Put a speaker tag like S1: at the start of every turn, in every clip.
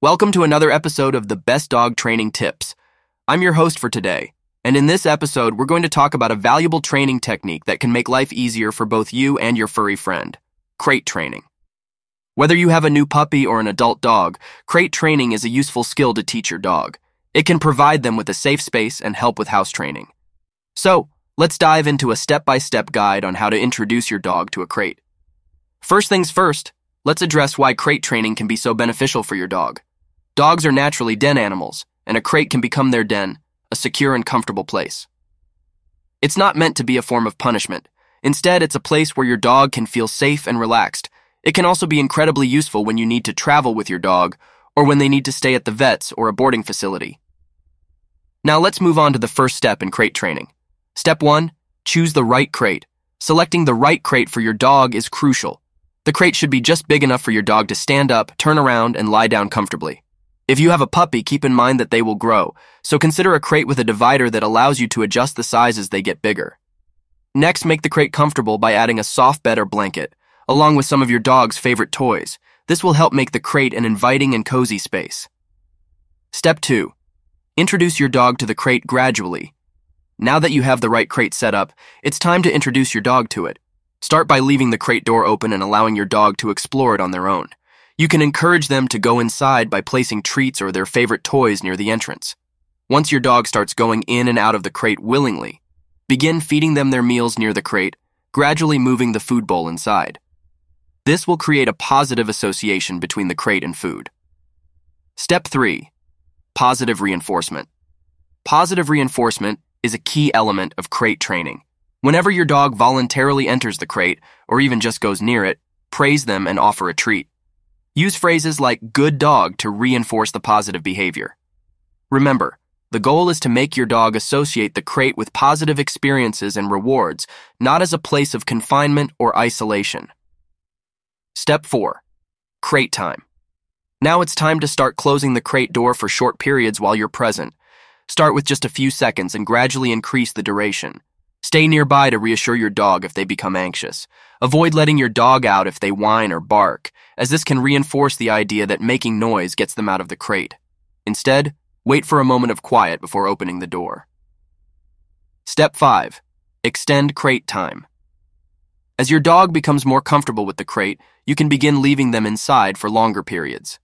S1: Welcome to another episode of the Best Dog Training Tips. I'm your host for today, and in this episode, we're going to talk about a valuable training technique that can make life easier for both you and your furry friend crate training. Whether you have a new puppy or an adult dog, crate training is a useful skill to teach your dog. It can provide them with a safe space and help with house training. So, let's dive into a step by step guide on how to introduce your dog to a crate. First things first, let's address why crate training can be so beneficial for your dog. Dogs are naturally den animals, and a crate can become their den, a secure and comfortable place. It's not meant to be a form of punishment. Instead, it's a place where your dog can feel safe and relaxed. It can also be incredibly useful when you need to travel with your dog or when they need to stay at the vet's or a boarding facility. Now let's move on to the first step in crate training. Step 1 Choose the right crate. Selecting the right crate for your dog is crucial. The crate should be just big enough for your dog to stand up, turn around, and lie down comfortably. If you have a puppy, keep in mind that they will grow, so consider a crate with a divider that allows you to adjust the size as they get bigger. Next, make the crate comfortable by adding a soft bed or blanket, along with some of your dog's favorite toys. This will help make the crate an inviting and cozy space. Step 2. Introduce your dog to the crate gradually. Now that you have the right crate set up, it's time to introduce your dog to it. Start by leaving the crate door open and allowing your dog to explore it on their own. You can encourage them to go inside by placing treats or their favorite toys near the entrance. Once your dog starts going in and out of the crate willingly, begin feeding them their meals near the crate, gradually moving the food bowl inside. This will create a positive association between the crate and food. Step 3. Positive reinforcement. Positive reinforcement is a key element of crate training. Whenever your dog voluntarily enters the crate, or even just goes near it, praise them and offer a treat. Use phrases like good dog to reinforce the positive behavior. Remember, the goal is to make your dog associate the crate with positive experiences and rewards, not as a place of confinement or isolation. Step 4. Crate time. Now it's time to start closing the crate door for short periods while you're present. Start with just a few seconds and gradually increase the duration. Stay nearby to reassure your dog if they become anxious. Avoid letting your dog out if they whine or bark, as this can reinforce the idea that making noise gets them out of the crate. Instead, wait for a moment of quiet before opening the door. Step 5. Extend crate time. As your dog becomes more comfortable with the crate, you can begin leaving them inside for longer periods.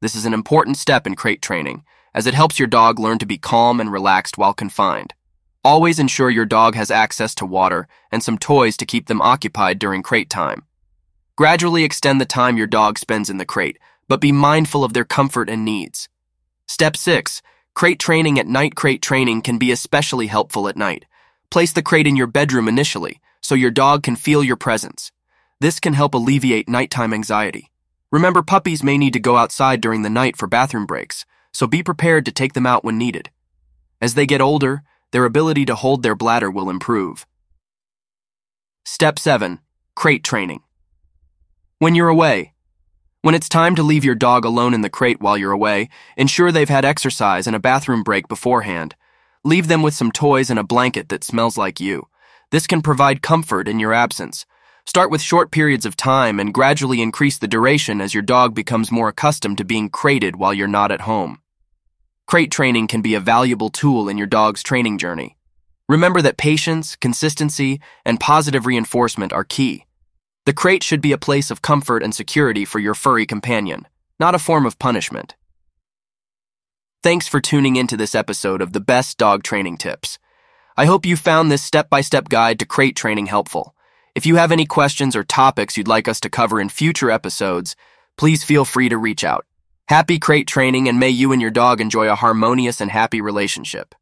S1: This is an important step in crate training, as it helps your dog learn to be calm and relaxed while confined. Always ensure your dog has access to water and some toys to keep them occupied during crate time. Gradually extend the time your dog spends in the crate, but be mindful of their comfort and needs. Step 6. Crate training at night crate training can be especially helpful at night. Place the crate in your bedroom initially, so your dog can feel your presence. This can help alleviate nighttime anxiety. Remember, puppies may need to go outside during the night for bathroom breaks, so be prepared to take them out when needed. As they get older, their ability to hold their bladder will improve. Step 7. Crate Training. When you're away. When it's time to leave your dog alone in the crate while you're away, ensure they've had exercise and a bathroom break beforehand. Leave them with some toys and a blanket that smells like you. This can provide comfort in your absence. Start with short periods of time and gradually increase the duration as your dog becomes more accustomed to being crated while you're not at home. Crate training can be a valuable tool in your dog's training journey. Remember that patience, consistency, and positive reinforcement are key. The crate should be a place of comfort and security for your furry companion, not a form of punishment. Thanks for tuning into this episode of the best dog training tips. I hope you found this step by step guide to crate training helpful. If you have any questions or topics you'd like us to cover in future episodes, please feel free to reach out. Happy crate training and may you and your dog enjoy a harmonious and happy relationship.